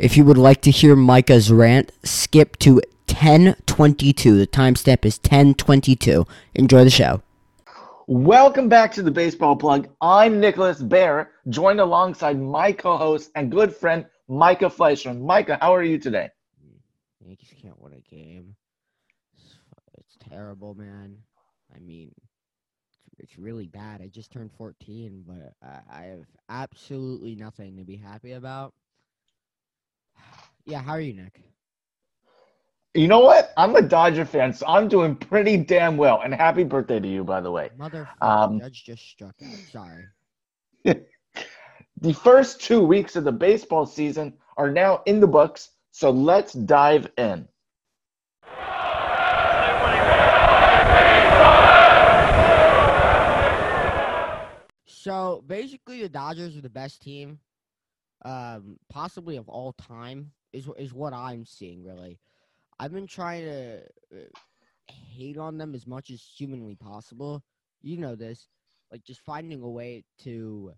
If you would like to hear Micah's rant, skip to 1022. The timestamp is 1022. Enjoy the show. Welcome back to the Baseball Plug. I'm Nicholas Baer, joined alongside my co-host and good friend Micah Fleischer. Micah, how are you today? Yankees can't win a game. It's, it's terrible, man. I mean, it's really bad. I just turned 14, but I, I have absolutely nothing to be happy about. Yeah, how are you, Nick? You know what? I'm a Dodger fan, so I'm doing pretty damn well. And happy birthday to you, by the way. Motherfucker, Um, Judge just struck out. Sorry. The first two weeks of the baseball season are now in the books, so let's dive in. So basically, the Dodgers are the best team, um, possibly of all time. Is is what I'm seeing. Really, I've been trying to uh, hate on them as much as humanly possible. You know this, like just finding a way to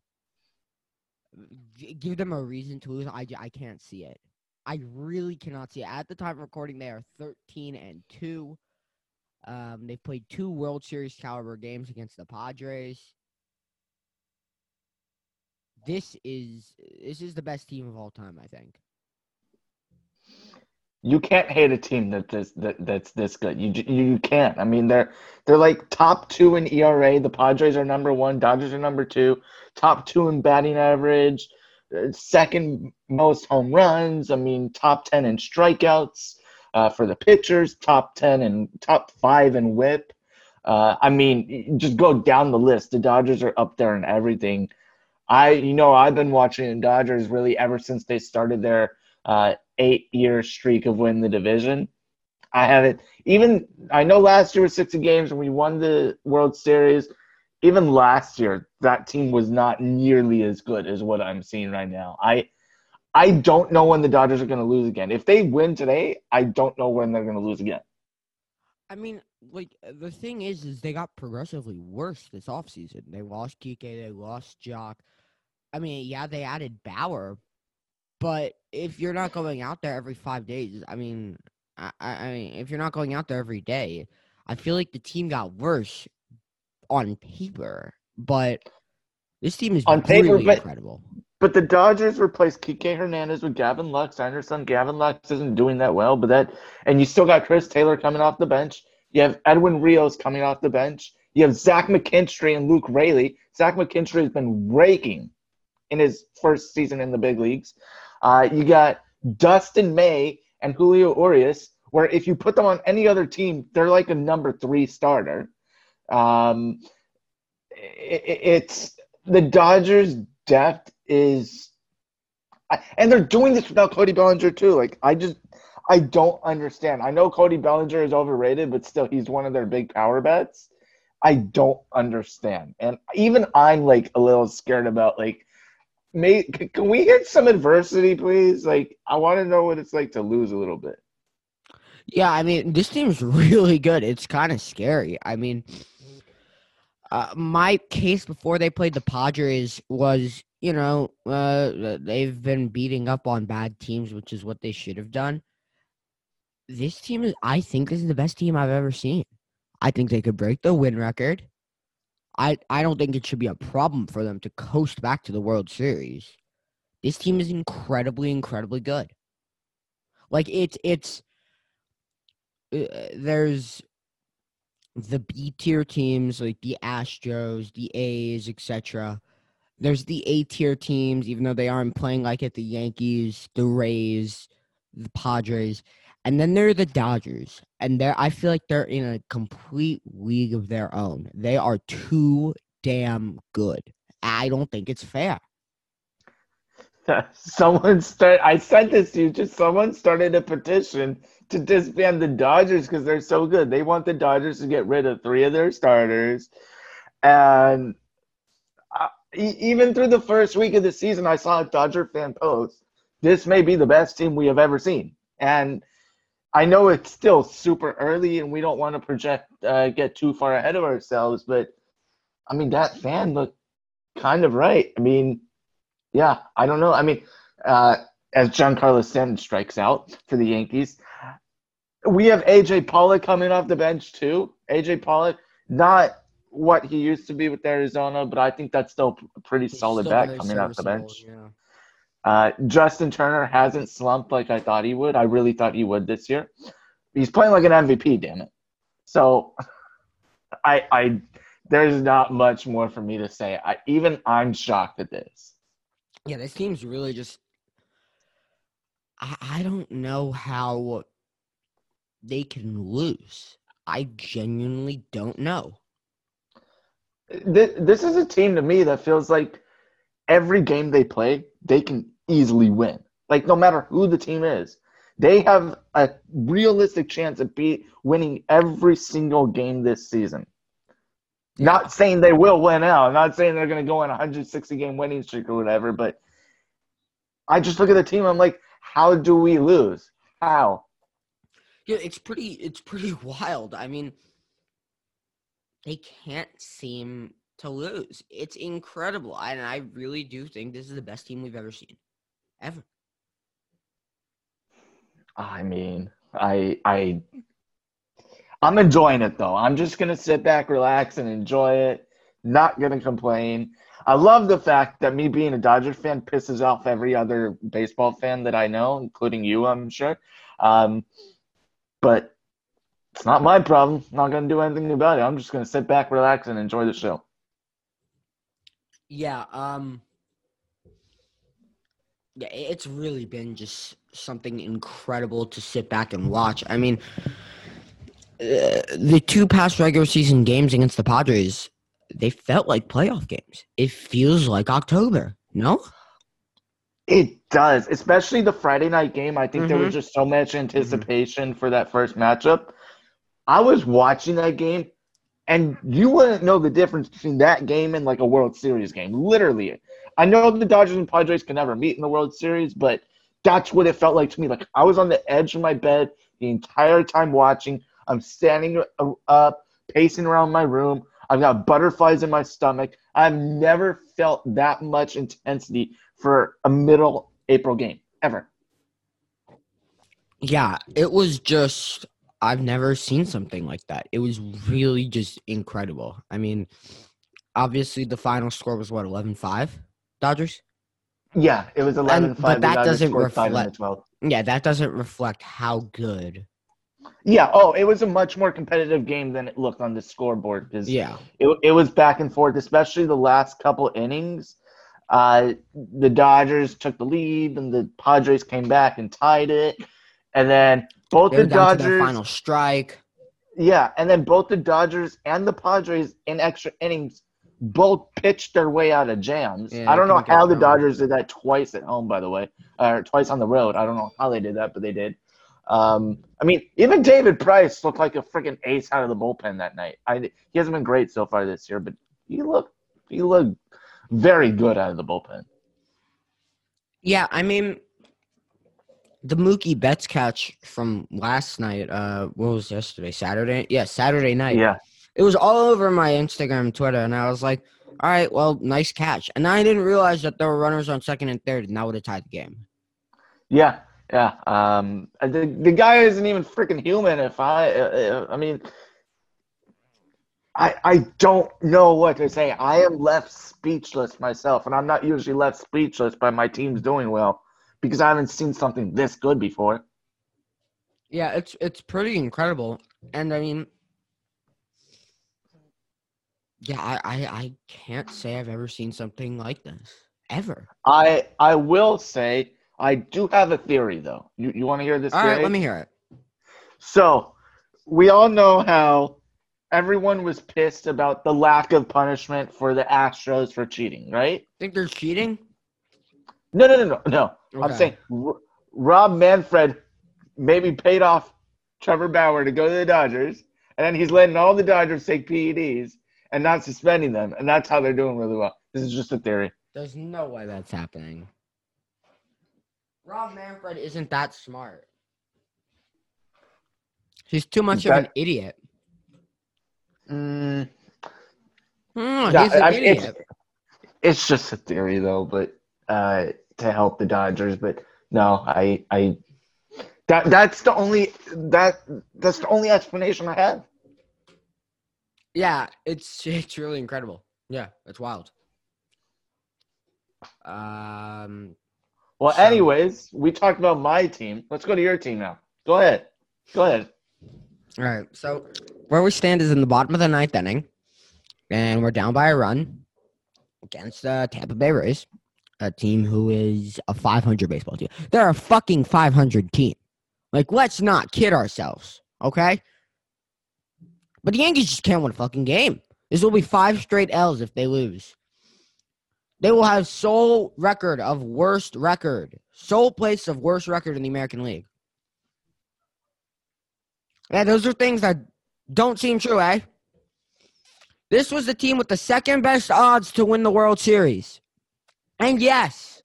give them a reason to lose. I, I can't see it. I really cannot see it. At the time of recording, they are 13 and two. Um, they've played two World Series caliber games against the Padres this is this is the best team of all time, I think. You can't hate a team that this that, that's this good. You you can't. I mean, they're they're like top two in ERA. The Padres are number one. Dodgers are number two. Top two in batting average. uh, Second most home runs. I mean, top ten in strikeouts uh, for the pitchers. Top ten and top five in WHIP. Uh, I mean, just go down the list. The Dodgers are up there in everything. I, you know, I've been watching the Dodgers really ever since they started their uh, eight-year streak of winning the division. I haven't even. I know last year was sixty games and we won the World Series. Even last year, that team was not nearly as good as what I'm seeing right now. I, I don't know when the Dodgers are going to lose again. If they win today, I don't know when they're going to lose again. I mean, like the thing is, is they got progressively worse this offseason. They lost Kike, they lost Joc. I mean, yeah, they added Bauer, but if you're not going out there every five days, I mean, I, I mean, if you're not going out there every day, I feel like the team got worse on paper. But this team is On paper, really but- incredible. But the Dodgers replaced Kike Hernandez with Gavin Lux. I understand Gavin Lux isn't doing that well, but that and you still got Chris Taylor coming off the bench. You have Edwin Rios coming off the bench. You have Zach McKinstry and Luke Raley. Zach McKinstry has been raking in his first season in the big leagues. Uh, you got Dustin May and Julio Urias, where if you put them on any other team, they're like a number three starter. Um, it, it- it's the Dodgers' depth is, and they're doing this without Cody Bellinger too. Like I just, I don't understand. I know Cody Bellinger is overrated, but still, he's one of their big power bets. I don't understand, and even I'm like a little scared about like, may can we hit some adversity, please? Like I want to know what it's like to lose a little bit. Yeah, I mean, this team's really good. It's kind of scary. I mean, uh, my case before they played the Padres was, you know, uh, they've been beating up on bad teams, which is what they should have done. This team is, I think, this is the best team I've ever seen. I think they could break the win record. I, I don't think it should be a problem for them to coast back to the World Series. This team is incredibly, incredibly good. Like it's it's uh, there's the B tier teams like the Astros, the A's, etc. There's the A tier teams, even though they aren't playing like it, the Yankees, the Rays, the Padres, and then there are the Dodgers, and they're I feel like they're in a complete league of their own. They are too damn good. I don't think it's fair. Someone start. I sent this to you. Just someone started a petition to disband the Dodgers because they're so good. They want the Dodgers to get rid of three of their starters, and uh, e- even through the first week of the season, I saw a Dodger fan post. This may be the best team we have ever seen, and I know it's still super early, and we don't want to project uh, get too far ahead of ourselves. But I mean, that fan looked kind of right. I mean. Yeah, I don't know. I mean, uh, as Giancarlo Stanton strikes out for the Yankees. We have AJ Pollock coming off the bench too. AJ Pollock, not what he used to be with Arizona, but I think that's still a pretty He's solid back coming off the bench. yeah. Uh, Justin Turner hasn't slumped like I thought he would. I really thought he would this year. He's playing like an MVP, damn it. So, I, I, there's not much more for me to say. I, even I'm shocked at this. Yeah, this team's really just. I, I don't know how they can lose. I genuinely don't know. This, this is a team to me that feels like every game they play, they can easily win. Like no matter who the team is, they have a realistic chance of be winning every single game this season. Not saying they will win out. Not saying they're going to go on a 160 game winning streak or whatever. But I just look at the team. I'm like, how do we lose? How? Yeah, it's pretty. It's pretty wild. I mean, they can't seem to lose. It's incredible, and I really do think this is the best team we've ever seen, ever. I mean, I I I'm enjoying it though. I'm just gonna sit back, relax, and enjoy it. Not gonna complain. I love the fact that me being a Dodger fan pisses off every other baseball fan that I know, including you, I'm sure. Um, but it's not my problem. Not gonna do anything about it. I'm just gonna sit back, relax, and enjoy the show. Yeah. Um. Yeah, it's really been just something incredible to sit back and watch. I mean, uh, the two past regular season games against the Padres, they felt like playoff games. It feels like October. No. It does, especially the Friday night game. I think there Mhm. was just so much anticipation for that first matchup. I was watching that game, and you wouldn't know the difference between that game and like a World Series game. Literally, I know the Dodgers and Padres can never meet in the World Series, but that's what it felt like to me. Like I was on the edge of my bed the entire time watching. I'm standing up, pacing around my room. I've got butterflies in my stomach. I've never felt that much intensity for a middle April game ever. Yeah, it was just I've never seen something like that. It was really just incredible. I mean, obviously the final score was what 11-5 Dodgers? Yeah, it was 11 but 5. that doesn't five in the reflect- Yeah, that doesn't reflect how good. Yeah, oh, it was a much more competitive game than it looked on the scoreboard because Yeah. it, it was back and forth, especially the last couple innings. Uh, the Dodgers took the lead, and the Padres came back and tied it. And then both They were the down to their Dodgers, final strike. yeah, and then both the Dodgers and the Padres in extra innings both pitched their way out of jams. Yeah, I don't know how the. Dodgers did that twice at home, by the way, or twice on the road. I don't know how they did that, but they did. Um, I mean, even David Price looked like a freaking ace out of the bullpen that night. I, he hasn't been great so far this year, but he looked he looked very good out of the bullpen. Yeah, I mean, the Mookie Betts catch from last night. Uh, what was yesterday? Saturday? Yeah, Saturday night. Yeah, It was all over my Instagram, Twitter, and I was like, "All right, well, nice catch." And I didn't realize that there were runners on second and third, and that would have tied the game. yeah, yeah. Um, the the guy isn't even freaking human. If I, uh, I mean. I, I don't know what to say. I am left speechless myself, and I'm not usually left speechless by my team's doing well because I haven't seen something this good before. Yeah, it's it's pretty incredible, and I mean, yeah, I I, I can't say I've ever seen something like this ever. I I will say I do have a theory though. You you want to hear this? All right, theory? let me hear it. So, we all know how everyone was pissed about the lack of punishment for the Astros for cheating, right? Think they're cheating? No, no, no, no, no. I'm saying R- Rob Manfred maybe paid off Trevor Bauer to go to the Dodgers, and then he's letting all the Dodgers take PEDs and not suspending them, and that's how they're doing really well. This is just a theory. There's no way that's happening. Rob Manfred isn't that smart. He's too much of an idiot. Mm, Yeah, he's an I- it's- idiot. it's just a theory though, but uh, to help the Dodgers. But No, I, I, that that's the only that that's the only explanation I have. Yeah, it's it's really incredible. Yeah, it's wild. Um. Well, So- anyways, we talked about my team. Let's go to your team now. Go ahead. Go ahead. All right. So where we stand is in the bottom of the ninth inning, and we're down by a run against the Tampa Bay Rays, a team who is a 500 baseball team. They're a fucking 500 team. Like, let's not kid ourselves, okay? But the Yankees just can't win a fucking game. This will be five straight L's if they lose. They will have sole record of worst record, sole place of worst record in the American League. Yeah, those are things that don't seem true, eh? This was the team with the second best odds to win the World Series. And yes,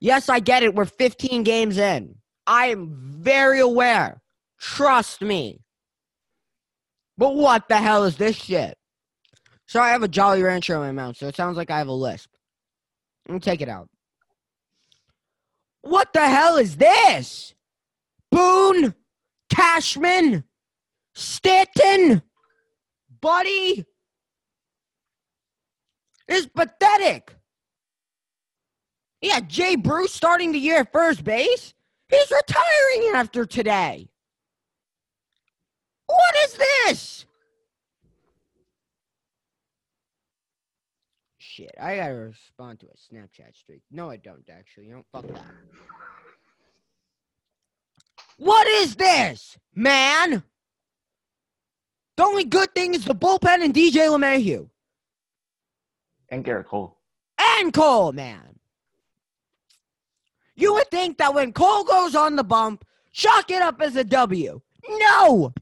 yes, I get it. We're 15 games in. I am very aware. Trust me. But what the hell is this shit? So I have a Jolly Rancher in my mouth, so it sounds like I have a lisp. Let me take it out. What the hell is this? Boone? Cashman? Stanton? Buddy? It's pathetic. Yeah, Jay Bruce starting the year at first base. He's retiring after today. What is this? Shit, I gotta respond to a Snapchat streak. No, I don't actually. You don't fuck that. What is this, man? The only good thing is the bullpen and DJ LeMahieu And Gerrit Cole. and Cole, man. You would think that when Cole goes on the bump, chalk it up as a W. No!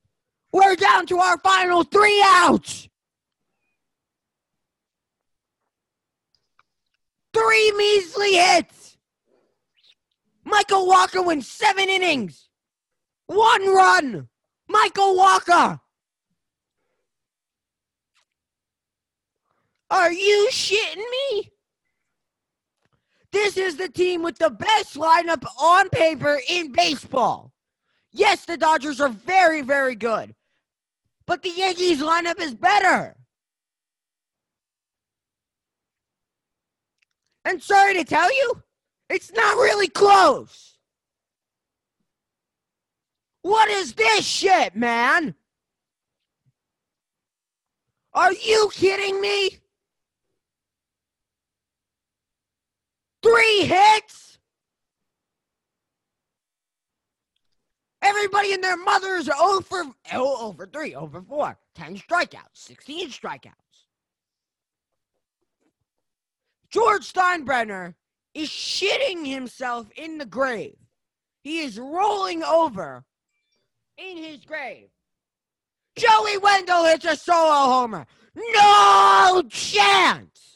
We're down to our final three outs. Three measly hits. Michael Wacha wins seven innings. One run. Michael Wacha. Are you shitting me? This is the team with the best lineup on paper in baseball. Yes, the Dodgers are very, very good, but the Yankees lineup is better. And sorry to tell you, it's not really close. What is this shit, man? Are you kidding me? Three hits? Everybody and their mothers are 0 for, 0 for 3, 0 for 4. 10 strikeouts, 16 strikeouts. George Steinbrenner is shitting himself in the grave. He is rolling over in his grave. Joey Wendle hits a solo homer. No chance.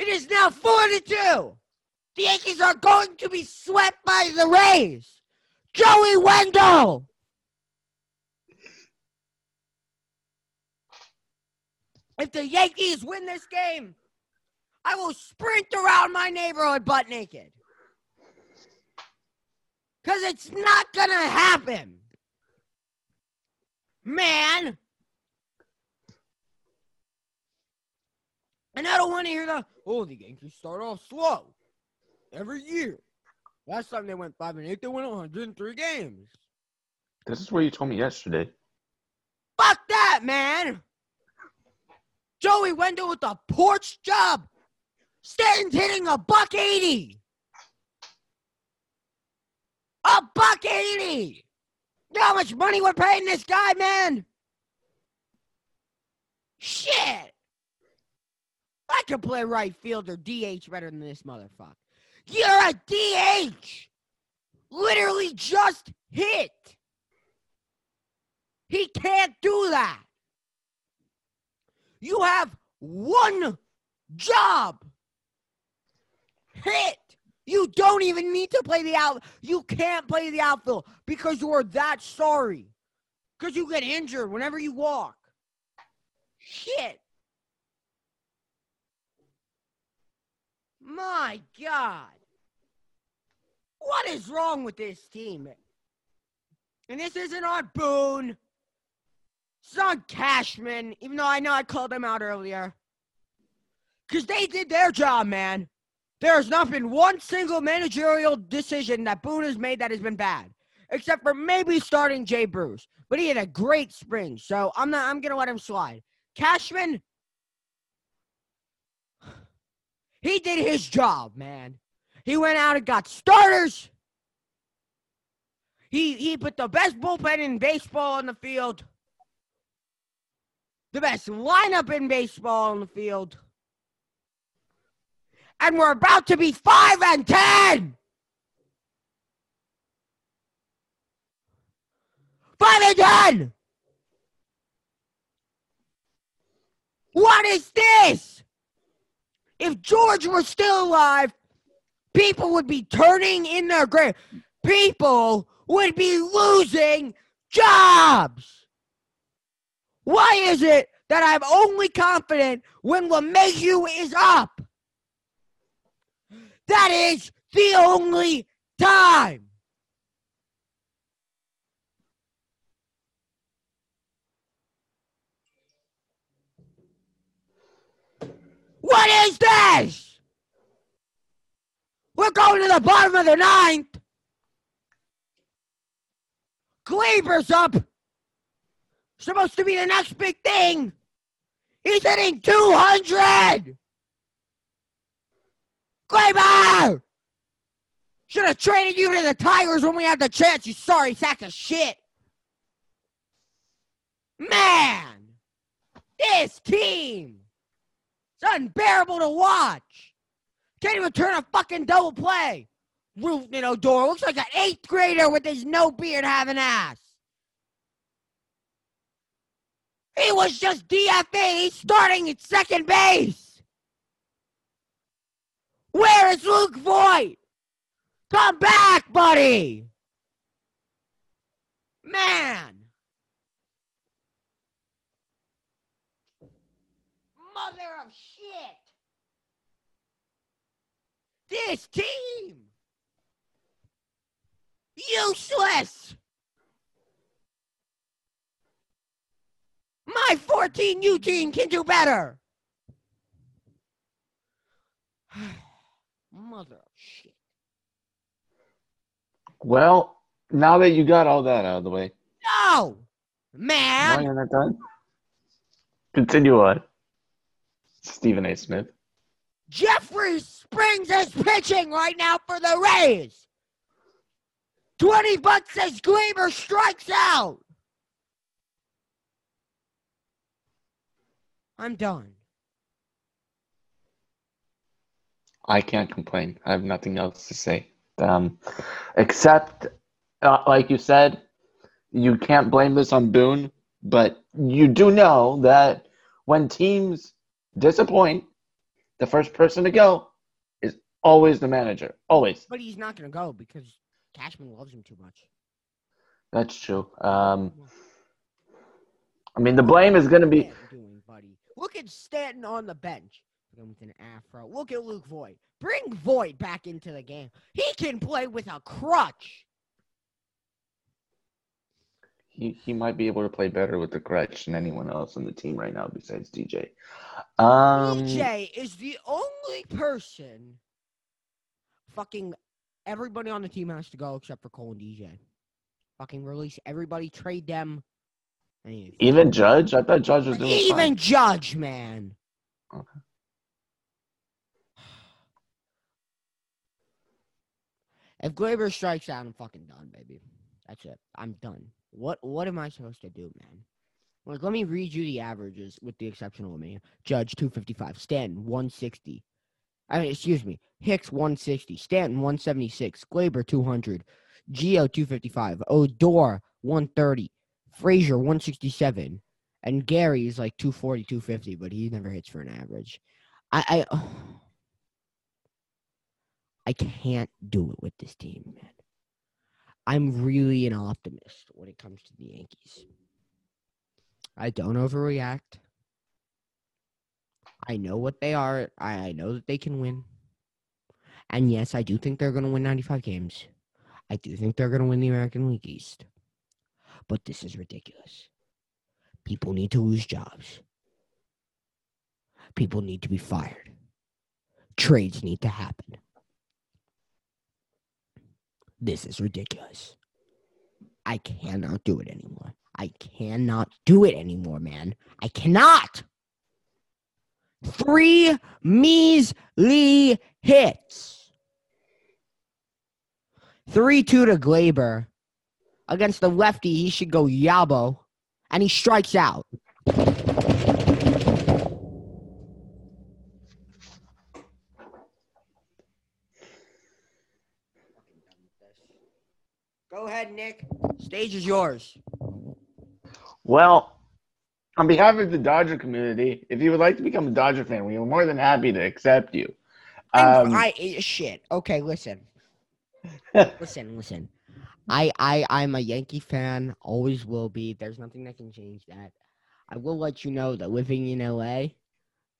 It is now 4 to 2. The Yankees are going to be swept by the Rays. Joey Wendle. If the Yankees win this game, I will sprint around my neighborhood butt naked. Because it's not going to happen. Man. And I don't want to hear the, oh, the Yankees start off slow every year. Last time they went 5 and 8, they went 103 games. This is what you told me yesterday. Fuck that, man. Joey Wendle with the porch job. Stanton's hitting a buck 80. A buck 80. You know how much money we're paying this guy, man? Shit. I can play right field or DH better than this motherfucker. You're a DH. Literally just hit. He can't do that. You have one job. Hit. You don't even need to play the out. You can't play the outfield because you are that sorry. Because you get injured whenever you walk. Shit. My God. What is wrong with this team? And this isn't on Boone. It's on Cashman, even though I know I called them out earlier. Because they did their job, man. There has not been one single managerial decision that Boone has made that has been bad, except for maybe starting Jay Bruce. But he had a great spring, so I'm not. I'm gonna let him slide. Cashman, he did his job, man. He went out and got starters. He he put the best bullpen in baseball on the field. The best lineup in baseball on the field. And we're about to be 5 and 10. 5 and 10. What is this? If George were still alive, people would be turning in their grave. People would be losing jobs. Why is it that I'm only confident when LeMahieu is up? That is the only time. What is this? We're going to the bottom of the ninth. Gleyber's up. Supposed to be the next big thing. He's hitting 200. Gleyber! Should have traded you to the Tigers when we had the chance, you sorry sack of shit. Man, this team is unbearable to watch. Can't even turn a fucking double play. Rougned Odor looks like an eighth grader with his no beard having ass. He was just DFA. He's starting at second base. Where is Luke Voit? Come back, buddy. Man. Mother of shit. This team. Useless. My 14U team can do better. Mother of shit. Well, now that you got all that out of the way, No, no, man. you're not done. Continue on. Stephen A. Smith. Jeffrey Springs is pitching right now for the Rays. 20 bucks says Gleyber strikes out. I'm done. I can't complain. I have nothing else to say. Um, except, uh, like you said, you can't blame this on Boone, but you do know that when teams disappoint, the first person to go always the manager. Always. But he's not going to go because Cashman loves him too much. That's true. Um, I mean, the blame is going to be. Doing, buddy. Look at Stanton on the bench. Look at with an afro. Look at Luke Voit. Bring Voit back into the game. He can play with a crutch. He, he might be able to play better with the crutch than anyone else on the team right now besides DJ. Um, DJ is the only person. Fucking everybody on the team has to go except for Cole and DJ. Fucking release everybody, trade them. Even Judge? I thought Judge was doing even fine. Judge, man. Okay. If Gleyber strikes out, I'm fucking done, baby. That's it. I'm done. What What am I supposed to do, man? Like, let me read you the averages, with the exception of me. Judge 255, Stanton 160. I mean, excuse me, Hicks 160, Stanton 176, Gleyber 200, Gio 255, Odor 130, Frazier 167, and Gary is like 240, 250, but he never hits for an average. I I, I can't do it with this team, man. I'm really an optimist when it comes to the Yankees. I don't overreact. I know what they are. I, know that they can win. And yes, I do think they're going to win 95 games. I do think they're going to win the American League East. But this is ridiculous. People need to lose jobs. People need to be fired. Trades need to happen. This is ridiculous. I cannot do it anymore. I cannot do it anymore, man. I cannot. Three measly hits. 3 2 to Gleyber. Against the lefty, he should go Yabo. And he strikes out. Go ahead, Nick. Stage is yours. Well, on behalf of the Dodger community, if you would like to become a Dodger fan, we are more than happy to accept you. Um, I eh, shit. Okay, listen. listen, listen. I I I'm a Yankee fan. Always will be. There's nothing that can change that. I will let you know that living in LA,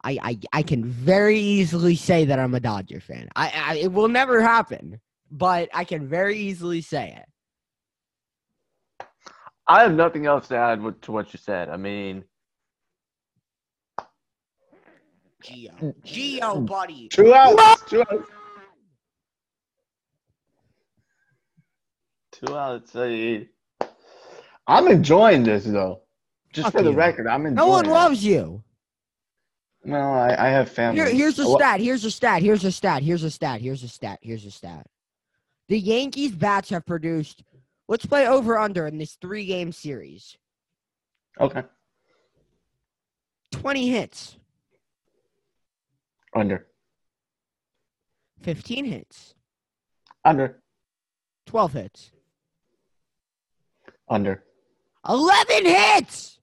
I I I can very easily say that I'm a Dodger fan. I, I it will never happen, but I can very easily say it. I have nothing else to add to what you said. I mean, Gio, Gio, buddy. two outs, two outs, two outs. uh, I'm enjoying this though. Just Fuck for the you. record, I'm enjoying. No one it. loves you. Well, I, I have family. Here, here's a stat. Here's a stat. Here's a stat. Here's a stat. Here's a stat. Here's a stat. The Yankees bats have produced. Let's play over under in this three game series. Okay, Twenty hits, under, fifteen hits, under, twelve hits, under. eleven hits.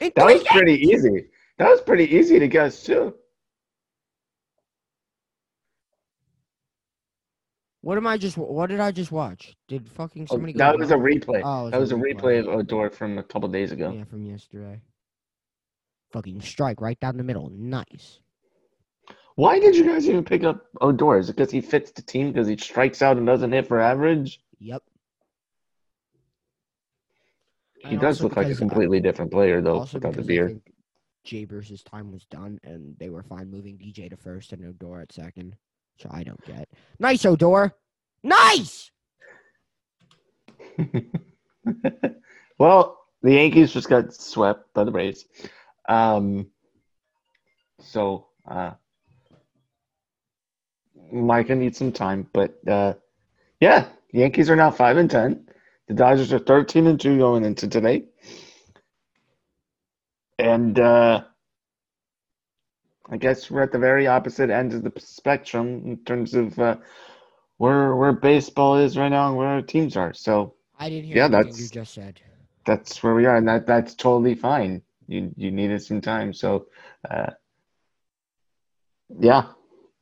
In That was pretty easy. That was pretty easy to guess too. What am I just? What did I just watch? Did fucking Oh, somebody? go that was a replay. Oh, that was a replay of Odor from a couple days ago. Yeah, from yesterday. Fucking strike right down the middle. Nice. Why did you guys even pick up Odor? Is it because he fits the team because he strikes out and doesn't hit for average? Yep. He And does look like a I- uh, completely different player though without the beard. Bruce's time was done, and they were fine moving DJ to first and Odor at second, which I don't get. Nice, Odor. Nice. well, the Yankees just got swept by the Rays. Um, so uh, Micah needs some time, but uh, yeah, the Yankees are now five and ten. The Dodgers are thirteen and two going into today, and uh, I guess we're at the very opposite end of the spectrum in terms of uh, where where baseball is right now and where our teams are. So I didn't hear Yeah, that's- you just said. that's where we are, and that that's totally fine. You you needed some time, so uh, yeah,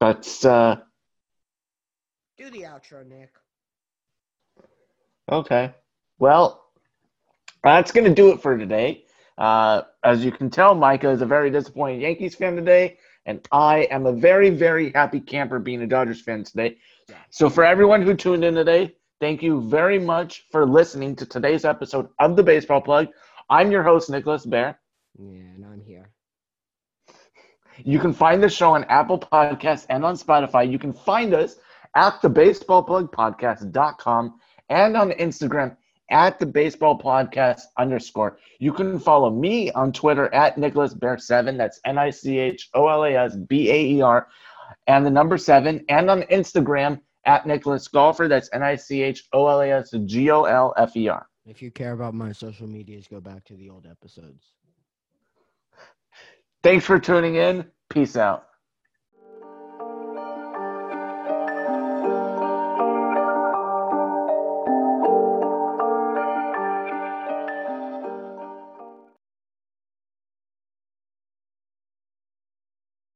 that's uh, Do the outro, Nick. okay. Well, that's gonna do it for today. Uh, as you can tell, Micah is a very disappointed Yankees fan today, and I am a very very happy camper being a Dodgers fan today. So for everyone who tuned in today, thank you very much for listening to today's episode of the Baseball Plug. I'm your host Nicholas Baer. Yeah, and I'm here. You can find the show on Apple Podcasts and on Spotify. You can find us at the baseballplugpodcast.com and on Instagram at the baseball podcast underscore. You can follow me on Twitter at Nicholas Baer 7. That's N I C H O L A S B A E R and the number seven. And on Instagram at Nicholas Golfer. That's N I C H O L A S G O L F E R. If you care about my social medias, go back to the old episodes. Thanks for tuning in. Peace out.